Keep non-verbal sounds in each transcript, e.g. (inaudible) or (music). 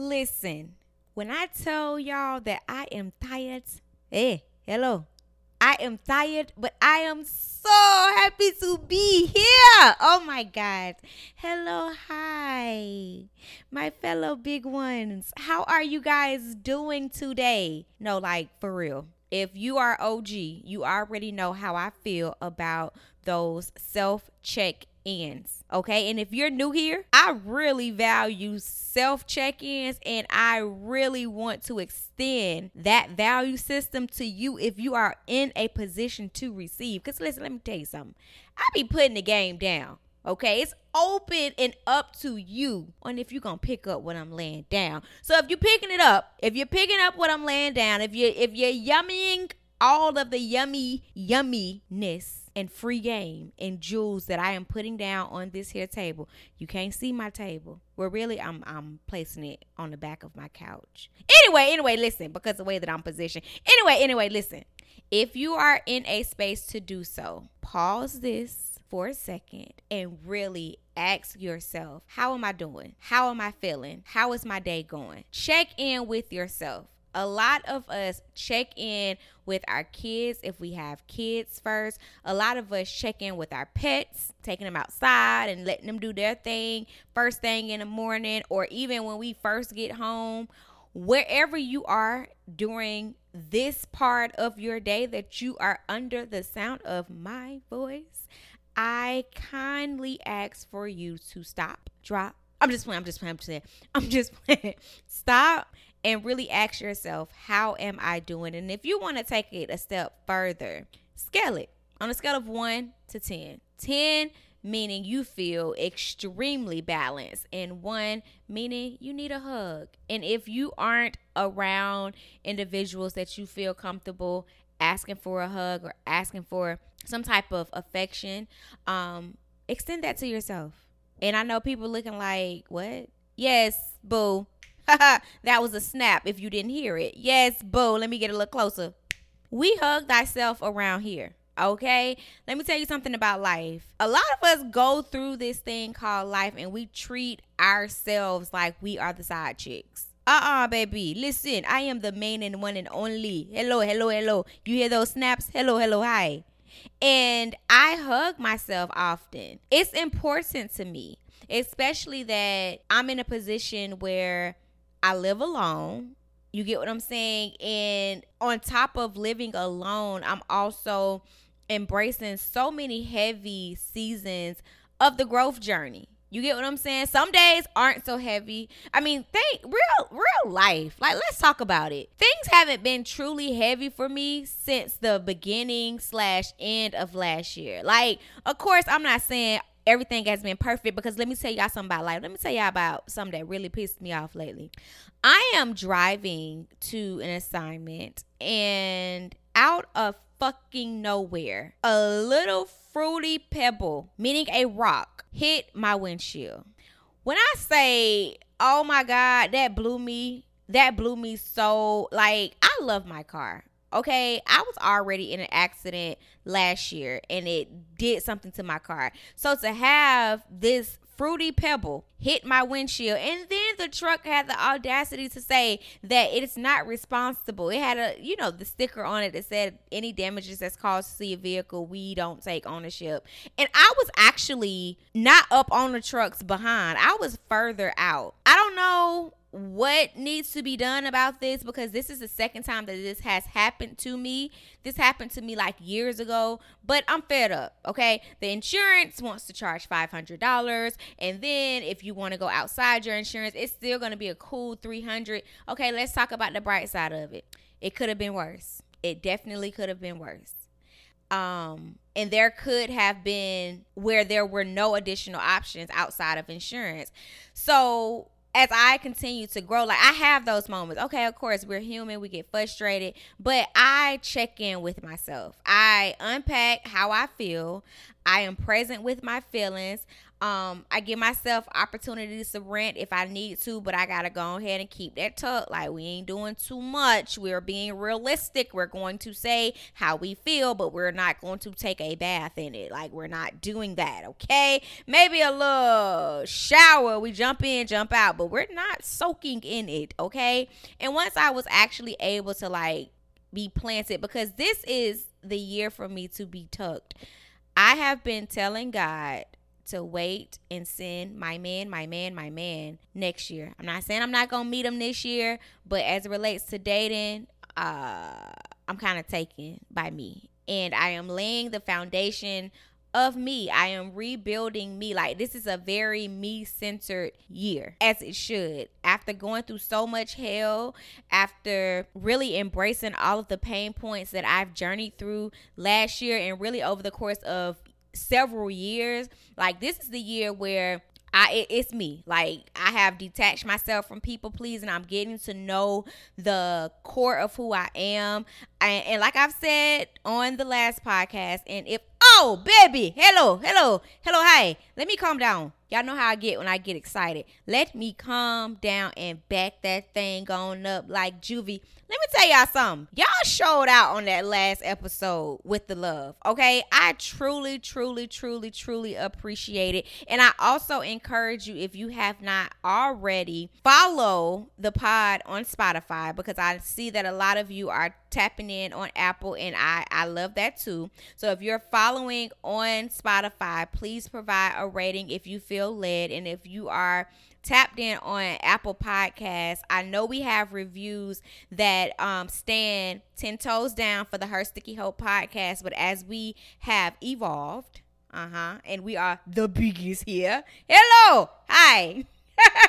Listen, when I tell y'all that I am tired, hey, hello. I am tired, but I am so happy to be here. Oh my God. Hello, hi, my fellow big ones. How are you guys doing today? No, like for real. If you are OG, you already know how I feel about those self check ins. Okay. And if you're new here, I really value self check ins and I really want to extend that value system to you if you are in a position to receive. Because listen, let me tell you something. I be putting the game down. Okay, it's open and up to you on if you're gonna pick up what I'm laying down. So if you're picking it up, if you're picking up what I'm laying down, if you if you're yummying all of the yummy yumminess and free game and jewels that I am putting down on this here table. You can't see my table. Well, really, I'm I'm placing it on the back of my couch. Anyway, anyway, listen, because the way that I'm positioned. Anyway, anyway, listen. If you are in a space to do so, pause this for a second and really ask yourself, how am I doing? How am I feeling? How is my day going? Check in with yourself a lot of us check in with our kids if we have kids first. A lot of us check in with our pets, taking them outside and letting them do their thing first thing in the morning, or even when we first get home. Wherever you are during this part of your day that you are under the sound of my voice, I kindly ask for you to stop, drop. I'm just playing. I'm just playing. I'm just playing. I'm just (laughs) playing. Stop and really ask yourself, how am I doing? And if you want to take it a step further, scale it on a scale of 1 to 10. 10 meaning you feel extremely balanced, and 1 meaning you need a hug. And if you aren't around individuals that you feel comfortable asking for a hug or asking for some type of affection, um, extend that to yourself. And I know people looking like, what? Yes, boo. (laughs) that was a snap if you didn't hear it. Yes, boo. Let me get a little closer. We hug thyself around here. Okay, let me tell you something about life. A lot of us go through this thing called life and we treat ourselves like we are the side chicks. Uh uh baby. Listen, I am the main and one and only. Hello, hello, hello. You hear those snaps? Hello, hello, hi. And I hug myself often. It's important to me, especially that I'm in a position where I live alone. You get what I'm saying? And on top of living alone, I'm also embracing so many heavy seasons of the growth journey. You get what I'm saying? Some days aren't so heavy. I mean, think real real life. Like let's talk about it. Things haven't been truly heavy for me since the beginning slash end of last year. Like, of course, I'm not saying everything has been perfect because let me tell y'all something about life. Let me tell y'all about something that really pissed me off lately. I am driving to an assignment and out of fucking nowhere, a little fruity pebble, meaning a rock, hit my windshield. When I say, oh my God, that blew me, that blew me so, like, I love my car. Okay, I was already in an accident last year and it did something to my car. So to have this fruity pebble hit my windshield and then the truck had the audacity to say that it's not responsible. It had a you know the sticker on it that said any damages that's caused to your vehicle we don't take ownership. And i was actually not up on the trucks behind. I was further out. I don't know what needs to be done about this because this is the second time that this has happened to me. This happened to me like years ago, but I'm fed up. Okay. The insurance wants to charge $500. And then if you want to go outside your insurance, it's still going to be a cool 300. Okay. Let's talk about the bright side of it. It could have been worse. It definitely could have been worse. Um, and there could have been where there were no additional options outside of insurance. So as I continue to grow, like I have those moments. Okay, of course, we're human, we get frustrated, but I check in with myself. I unpack how I feel. I am present with my feelings. Um, I give myself opportunities to rent if I need to, but I gotta go ahead and keep that tuck. Like we ain't doing too much. We're being realistic. We're going to say how we feel, but we're not going to take a bath in it. Like we're not doing that, okay? Maybe a little shower. We jump in, jump out, but we're not soaking in it, okay? And once I was actually able to like be planted, because this is the year for me to be tucked. I have been telling God to wait and send my man, my man, my man next year. I'm not saying I'm not gonna meet him this year, but as it relates to dating, uh, I'm kind of taken by me, and I am laying the foundation of me. I am rebuilding me. Like this is a very me centered year, as it should. After going through so much hell, after really embracing all of the pain points that I've journeyed through last year and really over the course of several years. Like this is the year where I it, it's me. Like I have detached myself from people pleasing. I'm getting to know the core of who I am. And, and like I've said on the last podcast, and if oh baby, hello, hello, hello, hi, let me calm down. Y'all know how I get when I get excited. Let me calm down and back that thing on up like juvie. Let me tell y'all something. Y'all showed out on that last episode with the love. Okay. I truly, truly, truly, truly appreciate it. And I also encourage you, if you have not already, follow the pod on Spotify because I see that a lot of you are tapping in on Apple and I I love that too. So if you're following on Spotify, please provide a rating if you feel led and if you are tapped in on Apple Podcasts. I know we have reviews that um, stand 10 toes down for the Her Sticky Hope podcast, but as we have evolved, uh huh, and we are the biggest here. Hello, hi. (laughs)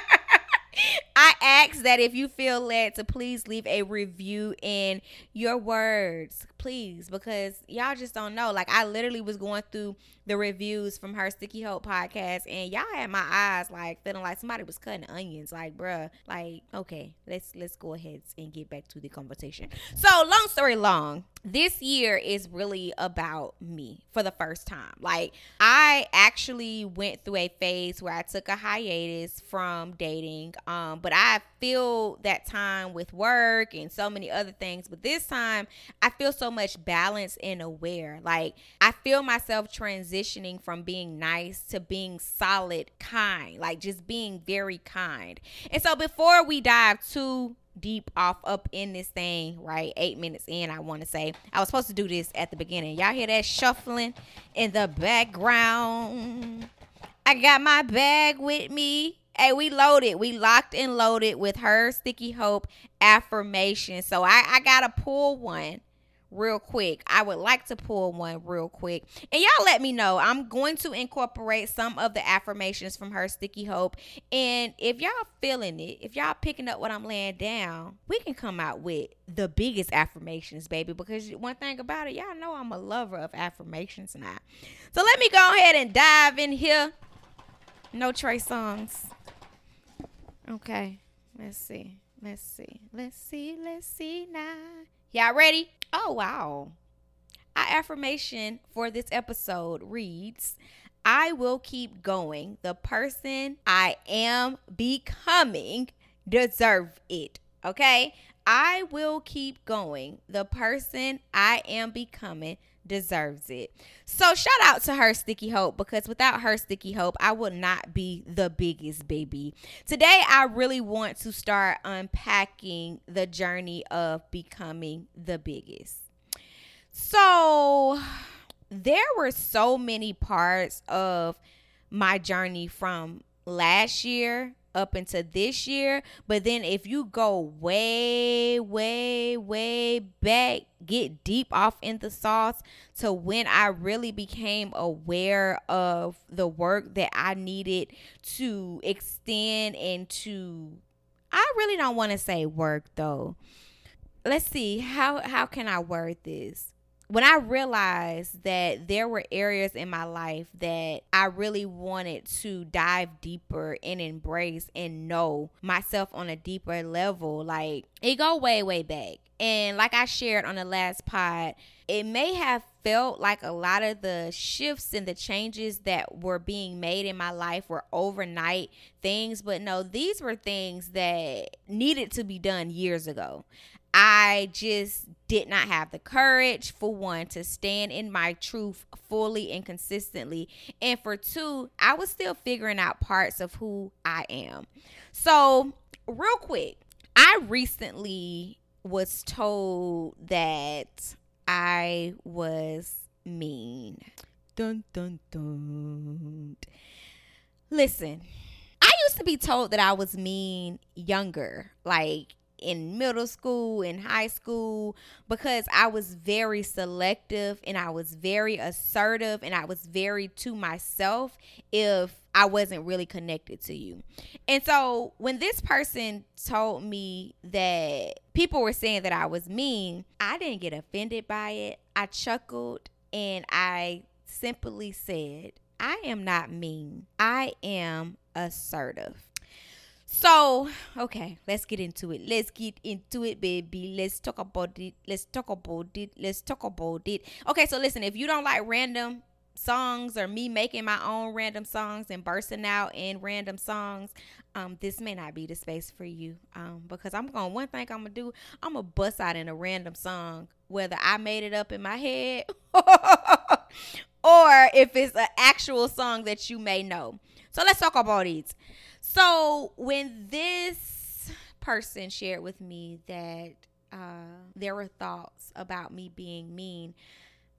(laughs) I ask that if you feel led to please leave a review in your words, please, because y'all just don't know. Like I literally was going through the reviews from her Sticky Hope podcast, and y'all had my eyes like feeling like somebody was cutting onions. Like, bruh, like okay, let's let's go ahead and get back to the conversation. So, long story long, this year is really about me for the first time. Like, I actually went through a phase where I took a hiatus from dating, um, but I feel that time with work and so many other things. But this time, I feel so much balanced and aware. Like, I feel myself transitioning from being nice to being solid, kind, like just being very kind. And so, before we dive too deep off up in this thing, right? Eight minutes in, I want to say. I was supposed to do this at the beginning. Y'all hear that shuffling in the background? I got my bag with me. Hey, we loaded. We locked and loaded with her sticky hope affirmation. So I, I gotta pull one real quick. I would like to pull one real quick. And y'all let me know. I'm going to incorporate some of the affirmations from her Sticky Hope. And if y'all feeling it, if y'all picking up what I'm laying down, we can come out with the biggest affirmations, baby. Because one thing about it, y'all know I'm a lover of affirmations now. So let me go ahead and dive in here. No Trey songs. Okay. Let's see. Let's see. Let's see. Let's see now. Y'all ready? Oh, wow. Our affirmation for this episode reads I will keep going. The person I am becoming deserve it. Okay? I will keep going. The person I am becoming deserves it. So shout out to her Sticky Hope because without her Sticky Hope, I would not be the biggest baby. Today I really want to start unpacking the journey of becoming the biggest. So there were so many parts of my journey from last year up into this year. But then if you go way, way, way back, get deep off in the sauce to when I really became aware of the work that I needed to extend and to I really don't want to say work though. Let's see how how can I word this? When I realized that there were areas in my life that I really wanted to dive deeper and embrace and know myself on a deeper level, like it go way, way back. And like I shared on the last pod, it may have felt like a lot of the shifts and the changes that were being made in my life were overnight things, but no, these were things that needed to be done years ago. I just did not have the courage, for one, to stand in my truth fully and consistently. And for two, I was still figuring out parts of who I am. So, real quick, I recently was told that I was mean. Dun dun dun. Listen, I used to be told that I was mean younger, like in middle school in high school because I was very selective and I was very assertive and I was very to myself if I wasn't really connected to you. And so when this person told me that people were saying that I was mean, I didn't get offended by it. I chuckled and I simply said, I am not mean. I am assertive. So, okay, let's get into it. Let's get into it, baby. Let's talk about it. Let's talk about it. Let's talk about it. Okay, so listen, if you don't like random songs or me making my own random songs and bursting out in random songs, um, this may not be the space for you. Um, because I'm going one thing I'm gonna do, I'm gonna bust out in a random song, whether I made it up in my head (laughs) or if it's an actual song that you may know. So let's talk about it. So when this person shared with me that uh, there were thoughts about me being mean,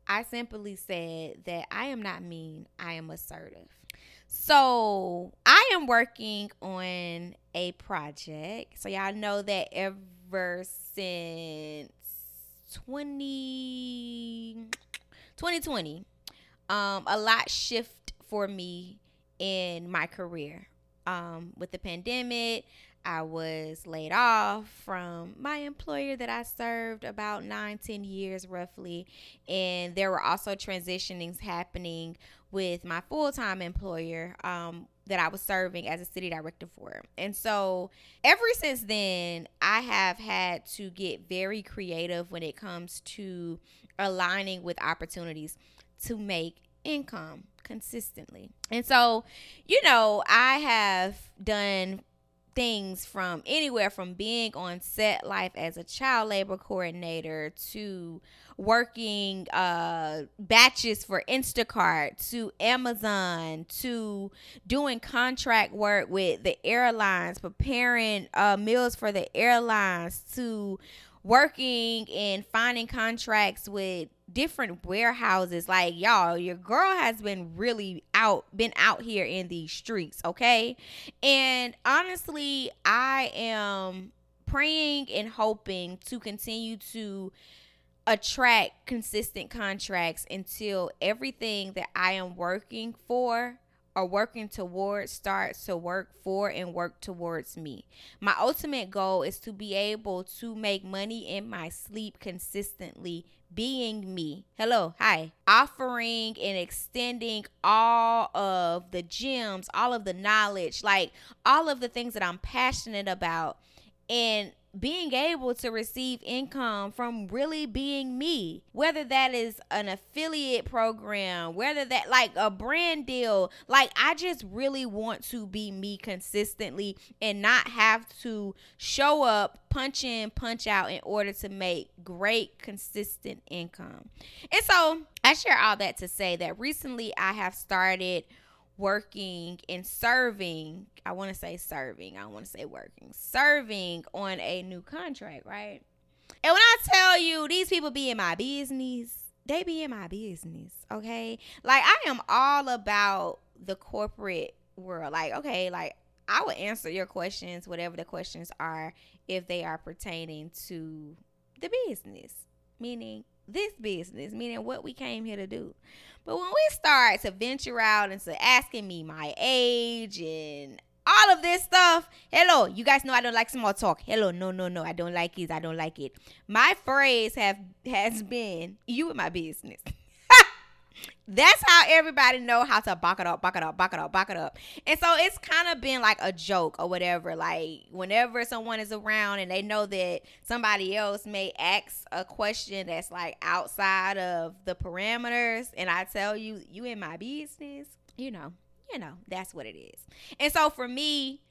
I simply said that I am not mean, I am assertive. So I am working on a project. So y'all know that ever since 20, 2020, um, a lot shift for me in my career um, with the pandemic. I was laid off from my employer that I served about nine, ten years roughly. And there were also transitionings happening with my full time employer um, that I was serving as a city director for. And so, ever since then, I have had to get very creative when it comes to aligning with opportunities to make income consistently. And so, you know, I have done things from anywhere from being on set life as a child labor coordinator to working uh, batches for Instacart to Amazon to doing contract work with the airlines, preparing uh, meals for the airlines to working and finding contracts with different warehouses like y'all your girl has been really out been out here in these streets okay and honestly i am praying and hoping to continue to attract consistent contracts until everything that i am working for or working towards starts to work for and work towards me. My ultimate goal is to be able to make money in my sleep consistently, being me. Hello, hi. Offering and extending all of the gems, all of the knowledge, like all of the things that I'm passionate about. And being able to receive income from really being me, whether that is an affiliate program, whether that like a brand deal, like I just really want to be me consistently and not have to show up, punch in, punch out in order to make great, consistent income. And so I share all that to say that recently I have started working and serving. I want to say serving. I want to say working. Serving on a new contract, right? And when I tell you these people be in my business, they be in my business, okay? Like I am all about the corporate world. Like, okay, like I will answer your questions, whatever the questions are, if they are pertaining to the business, meaning this business, meaning what we came here to do. But when we start to venture out and into asking me my age and all of this stuff, hello, you guys know I don't like small talk. Hello, no, no, no, I don't like it. I don't like it. My phrase have has been you in my business. (laughs) That's how everybody know how to buck it up, buck it up, buck it up, buck it up. And so it's kind of been like a joke or whatever. Like whenever someone is around and they know that somebody else may ask a question that's like outside of the parameters, and I tell you, you in my business, you know, you know, that's what it is. And so for me,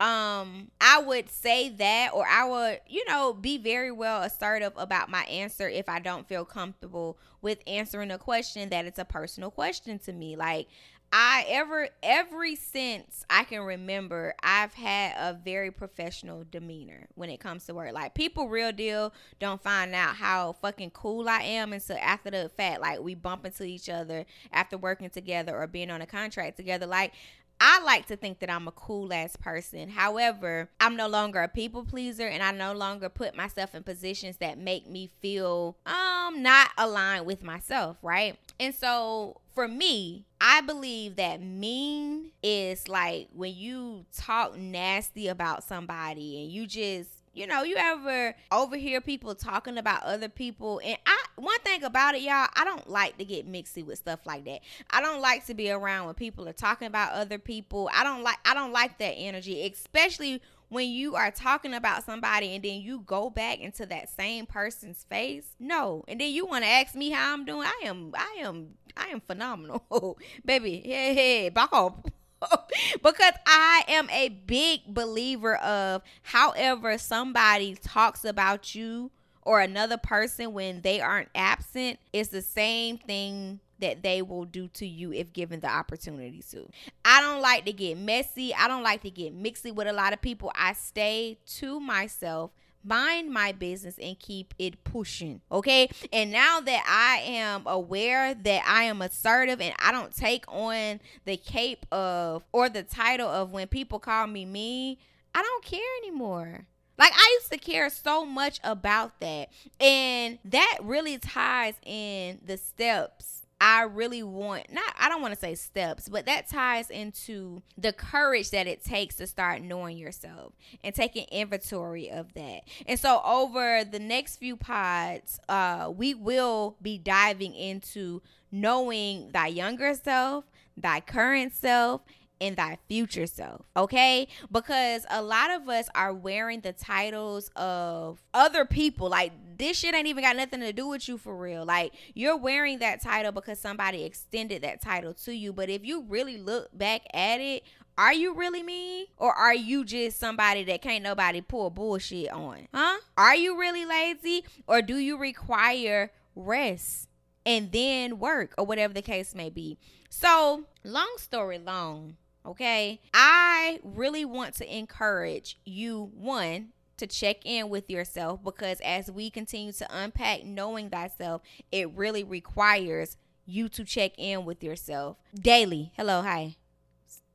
um i would say that or i would you know be very well assertive about my answer if i don't feel comfortable with answering a question that it's a personal question to me like I ever every since I can remember, I've had a very professional demeanor when it comes to work. Like people real deal don't find out how fucking cool I am until after the fact. Like we bump into each other after working together or being on a contract together. Like I like to think that I'm a cool ass person. However, I'm no longer a people pleaser and I no longer put myself in positions that make me feel um not aligned with myself, right? And so for me, I believe that mean is like when you talk nasty about somebody and you just you know, you ever overhear people talking about other people and I one thing about it, y'all, I don't like to get mixy with stuff like that. I don't like to be around when people are talking about other people. I don't like I don't like that energy, especially when you are talking about somebody and then you go back into that same person's face. No. And then you want to ask me how I'm doing. I am I am I am phenomenal. (laughs) Baby, hey, hey, back up. (laughs) because I am a big believer of however somebody talks about you or another person when they aren't absent, it's the same thing that they will do to you if given the opportunity to. I don't like to get messy. I don't like to get mixy with a lot of people. I stay to myself mind my business and keep it pushing. Okay. And now that I am aware that I am assertive and I don't take on the cape of or the title of when people call me me, I don't care anymore. Like I used to care so much about that. And that really ties in the steps I really want not I don't want to say steps, but that ties into the courage that it takes to start knowing yourself and taking inventory of that. And so over the next few pods, uh we will be diving into knowing thy younger self, thy current self, in thy future self, okay? Because a lot of us are wearing the titles of other people. Like, this shit ain't even got nothing to do with you for real. Like, you're wearing that title because somebody extended that title to you. But if you really look back at it, are you really me? Or are you just somebody that can't nobody pull bullshit on? Huh? Are you really lazy? Or do you require rest and then work or whatever the case may be? So, long story long, Okay. I really want to encourage you, one, to check in with yourself because as we continue to unpack knowing thyself, it really requires you to check in with yourself daily. Hello, hi.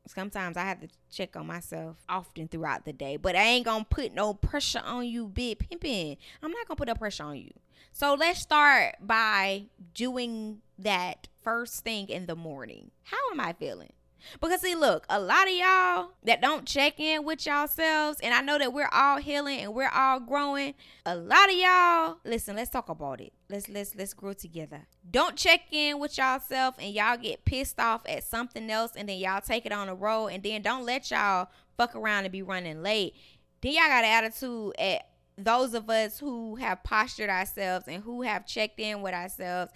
Sometimes I have to check on myself often throughout the day, but I ain't gonna put no pressure on you, big pimpin'. I'm not gonna put no pressure on you. So let's start by doing that first thing in the morning. How am I feeling? Because see, look, a lot of y'all that don't check in with yourselves, and I know that we're all healing and we're all growing. A lot of y'all, listen, let's talk about it. Let's let's let's grow together. Don't check in with yourself and y'all get pissed off at something else and then y'all take it on the road and then don't let y'all fuck around and be running late. Then y'all got an attitude at those of us who have postured ourselves and who have checked in with ourselves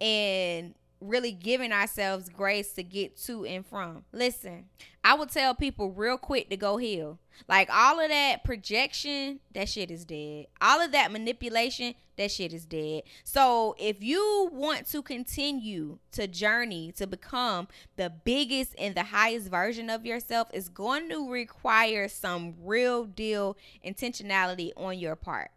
and really giving ourselves grace to get to and from. Listen, I would tell people real quick to go heal. Like all of that projection, that shit is dead. All of that manipulation, that shit is dead. So if you want to continue to journey to become the biggest and the highest version of yourself, it's going to require some real deal intentionality on your part.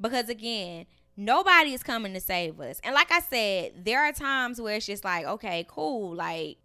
Because again, nobody is coming to save us. And like I said, there are times where it's just like, okay, cool. Like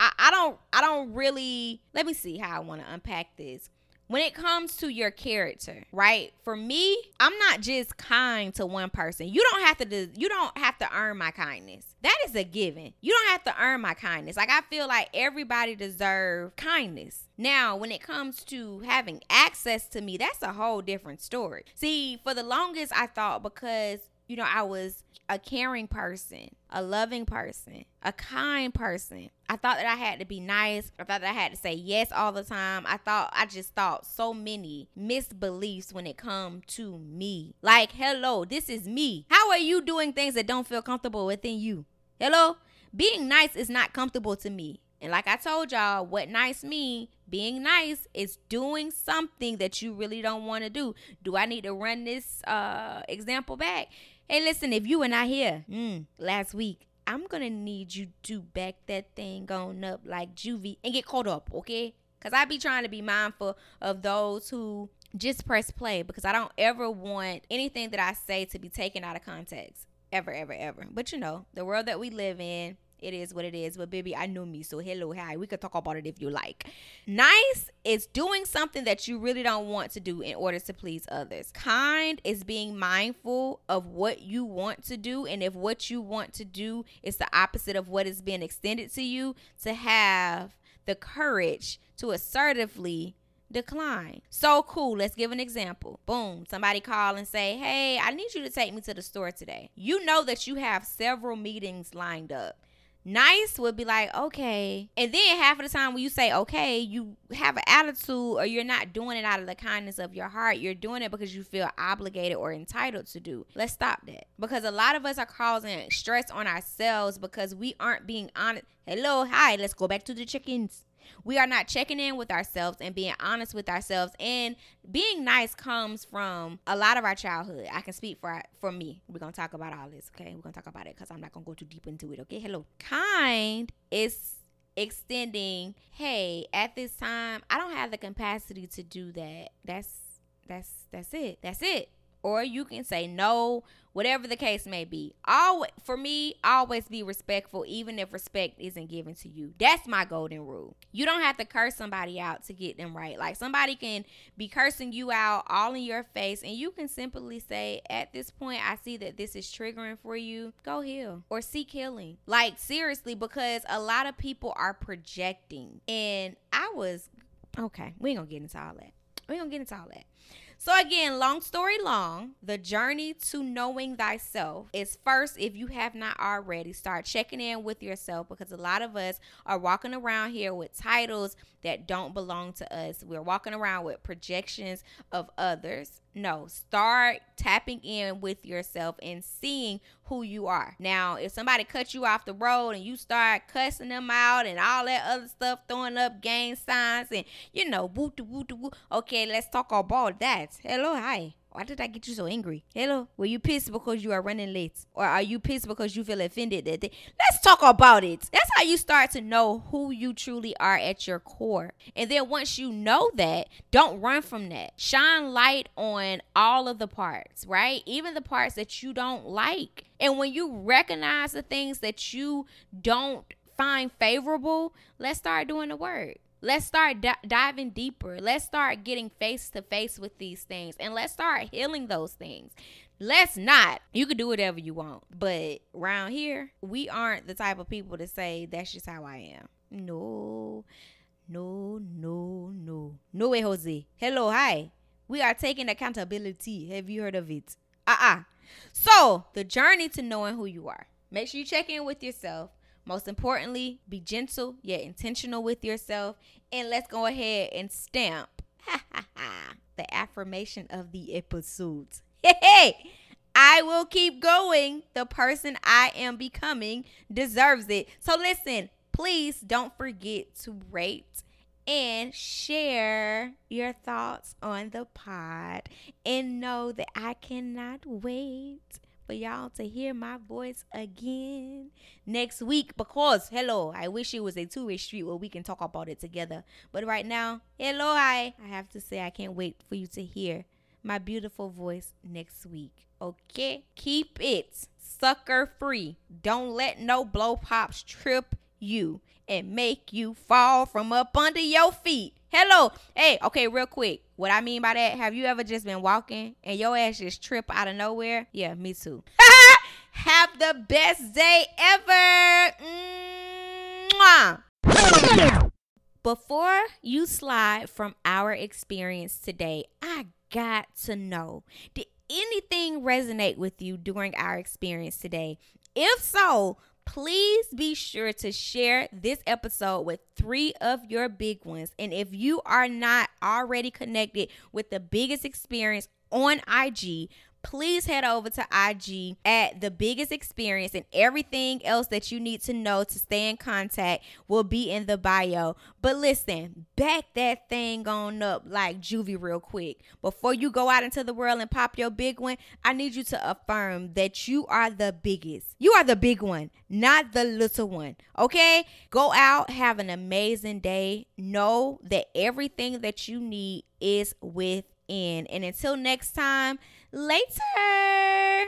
I, I don't I don't really let me see how I want to unpack this when it comes to your character, right? For me, I'm not just kind to one person. You don't have to you don't have to earn my kindness. That is a given. You don't have to earn my kindness. Like I feel like everybody deserves kindness. Now, when it comes to having access to me, that's a whole different story. See, for the longest I thought because you know, I was a caring person, a loving person, a kind person. I thought that I had to be nice. I thought that I had to say yes all the time. I thought I just thought so many misbeliefs when it come to me. Like, hello, this is me. How are you doing things that don't feel comfortable within you? Hello? Being nice is not comfortable to me. And like I told y'all, what nice mean, being nice is doing something that you really don't want to do. Do I need to run this uh example back? Hey, listen, if you were not here mm, last week, I'm gonna need you to back that thing on up like juvie and get caught up, okay? Cause I be trying to be mindful of those who just press play because I don't ever want anything that I say to be taken out of context. Ever, ever, ever. But you know, the world that we live in, it is what it is. But baby, I know me. So hello, hi. We could talk about it if you like. Nice is doing something that you really don't want to do in order to please others. Kind is being mindful of what you want to do. And if what you want to do is the opposite of what is being extended to you, to have the courage to assertively decline. So cool. Let's give an example. Boom. Somebody call and say, Hey, I need you to take me to the store today. You know that you have several meetings lined up. Nice would be like, okay. And then half of the time when you say okay, you have an attitude or you're not doing it out of the kindness of your heart. You're doing it because you feel obligated or entitled to do. Let's stop that. Because a lot of us are causing stress on ourselves because we aren't being honest. Hello, hi, let's go back to the chickens. We are not checking in with ourselves and being honest with ourselves. And being nice comes from a lot of our childhood. I can speak for for me. We're gonna talk about all this, okay? We're gonna talk about it because I'm not gonna go too deep into it. Okay, hello. Kind is extending. Hey, at this time, I don't have the capacity to do that. That's that's that's it. That's it or you can say no, whatever the case may be. Always for me, always be respectful even if respect isn't given to you. That's my golden rule. You don't have to curse somebody out to get them right. Like somebody can be cursing you out all in your face and you can simply say at this point I see that this is triggering for you. Go heal or seek healing. Like seriously because a lot of people are projecting and I was okay, we ain't to get into all that. We ain't to get into all that. So, again, long story long, the journey to knowing thyself is first, if you have not already, start checking in with yourself because a lot of us are walking around here with titles that don't belong to us. We're walking around with projections of others. No, start tapping in with yourself and seeing who you are. Now, if somebody cuts you off the road and you start cussing them out and all that other stuff, throwing up gang signs and you know, woo woo woo. Okay, let's talk about that. Hello, hi. Why did I get you so angry? Hello? Were you pissed because you are running late? Or are you pissed because you feel offended that they let's talk about it. That's how you start to know who you truly are at your core. And then once you know that, don't run from that. Shine light on all of the parts, right? Even the parts that you don't like. And when you recognize the things that you don't find favorable, let's start doing the work. Let's start d- diving deeper. Let's start getting face to face with these things and let's start healing those things. Let's not. You can do whatever you want. But around here, we aren't the type of people to say that's just how I am. No, no, no, no. No way, Jose. Hello, hi. We are taking accountability. Have you heard of it? Uh uh-uh. uh So, the journey to knowing who you are. Make sure you check in with yourself. Most importantly, be gentle yet intentional with yourself. And let's go ahead and stamp (laughs) the affirmation of the episode. Hey, I will keep going. The person I am becoming deserves it. So listen, please don't forget to rate and share your thoughts on the pod and know that I cannot wait for y'all to hear my voice again next week because hello i wish it was a two-way street where we can talk about it together. But right now hello i i have to say i can't wait for you to hear my beautiful voice next week. Okay? Keep it sucker free don't let no blow pops trip you and make you fall from up under your feet. Hello. Hey, okay, real quick. What I mean by that, have you ever just been walking and your ass just trip out of nowhere? Yeah, me too. (laughs) have the best day ever. Mwah. Before you slide from our experience today, I got to know did anything resonate with you during our experience today? If so, please be sure to share this episode with three of your big ones. And if you are not already connected with the biggest experience on IG, please head over to IG at the biggest experience and everything else that you need to know to stay in contact will be in the bio. But listen, back that thing on up like Juvie real quick. Before you go out into the world and pop your big one, I need you to affirm that you are the biggest. You are the big one, not the little one. Okay? Go out, have an amazing day. Know that everything that you need is in. And until next time, later.